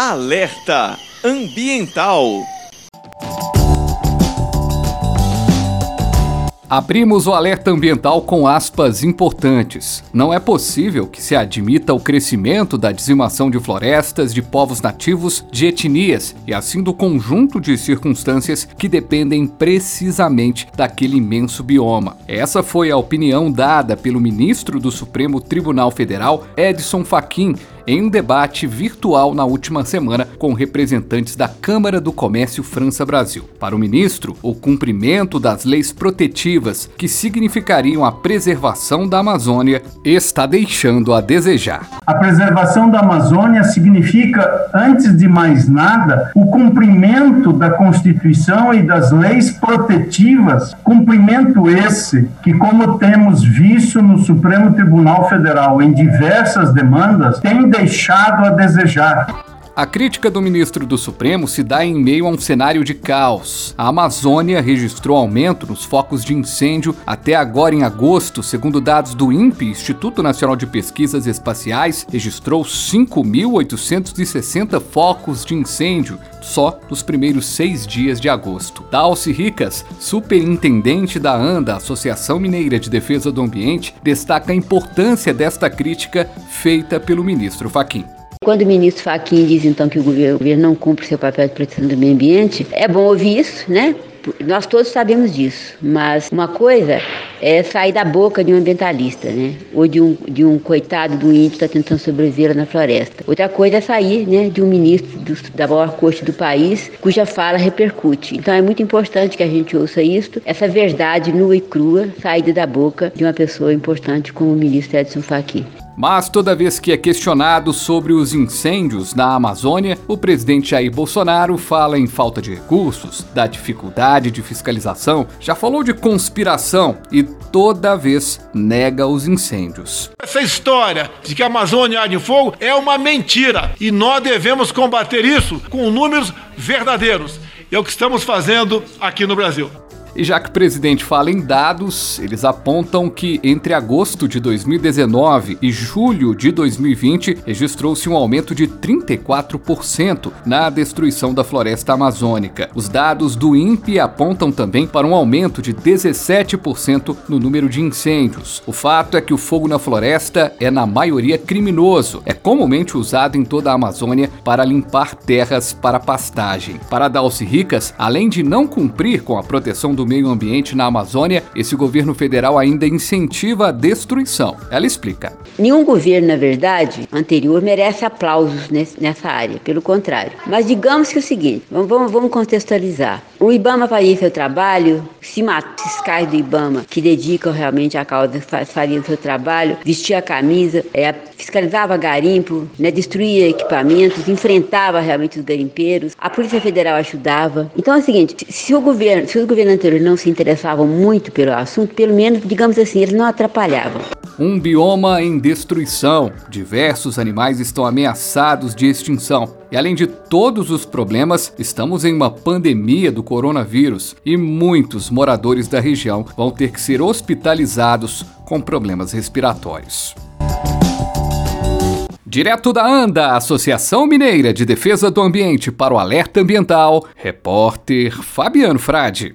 Alerta Ambiental. Abrimos o alerta ambiental com aspas importantes. Não é possível que se admita o crescimento da dizimação de florestas, de povos nativos, de etnias e assim do conjunto de circunstâncias que dependem precisamente daquele imenso bioma. Essa foi a opinião dada pelo ministro do Supremo Tribunal Federal, Edson Fachin, em um debate virtual na última semana com representantes da Câmara do Comércio França-Brasil. Para o ministro, o cumprimento das leis protetivas, que significariam a preservação da Amazônia, está deixando a desejar. A preservação da Amazônia significa, antes de mais nada, o cumprimento da Constituição e das leis protetivas, cumprimento esse que, como temos visto no Supremo Tribunal Federal em diversas demandas, tem deixado a desejar. A crítica do ministro do Supremo se dá em meio a um cenário de caos. A Amazônia registrou aumento nos focos de incêndio até agora em agosto, segundo dados do INPE, Instituto Nacional de Pesquisas Espaciais, registrou 5.860 focos de incêndio só nos primeiros seis dias de agosto. Dalci Ricas, superintendente da ANDA, Associação Mineira de Defesa do Ambiente, destaca a importância desta crítica feita pelo ministro Faquim. Quando o ministro Fachin diz então que o governo não cumpre seu papel de proteção do meio ambiente, é bom ouvir isso, né? Nós todos sabemos disso, mas uma coisa é sair da boca de um ambientalista, né? Ou de um, de um coitado do índio que está tentando sobreviver na floresta. Outra coisa é sair né, de um ministro do, da maior corte do país, cuja fala repercute. Então é muito importante que a gente ouça isso, essa verdade nua e crua, saída da boca de uma pessoa importante como o ministro Edson Fachin. Mas toda vez que é questionado sobre os incêndios na Amazônia, o presidente Jair Bolsonaro fala em falta de recursos, da dificuldade de fiscalização, já falou de conspiração e toda vez nega os incêndios. Essa história de que a Amazônia arde fogo é uma mentira e nós devemos combater isso com números verdadeiros. É o que estamos fazendo aqui no Brasil. E já que o presidente fala em dados, eles apontam que entre agosto de 2019 e julho de 2020 registrou-se um aumento de 34% na destruição da floresta amazônica. Os dados do INPE apontam também para um aumento de 17% no número de incêndios. O fato é que o fogo na floresta é na maioria criminoso, é comumente usado em toda a Amazônia para limpar terras para pastagem. Para Dalci Ricas, além de não cumprir com a proteção do meio ambiente na Amazônia, esse governo federal ainda incentiva a destruição. Ela explica. Nenhum governo, na verdade, anterior merece aplausos nessa área, pelo contrário. Mas digamos que é o seguinte, vamos, vamos contextualizar. O IBAMA faria seu trabalho, se fiscais do IBAMA que dedicam realmente à causa fariam seu trabalho, vestia a camisa, é, fiscalizava garimpo, né, destruía equipamentos, enfrentava realmente os garimpeiros, a Polícia Federal ajudava. Então é o seguinte, se o governo, se o governo não se interessavam muito pelo assunto, pelo menos, digamos assim, eles não atrapalhavam. Um bioma em destruição. Diversos animais estão ameaçados de extinção. E além de todos os problemas, estamos em uma pandemia do coronavírus e muitos moradores da região vão ter que ser hospitalizados com problemas respiratórios. Direto da ANDA, Associação Mineira de Defesa do Ambiente para o Alerta Ambiental, repórter Fabiano Frade.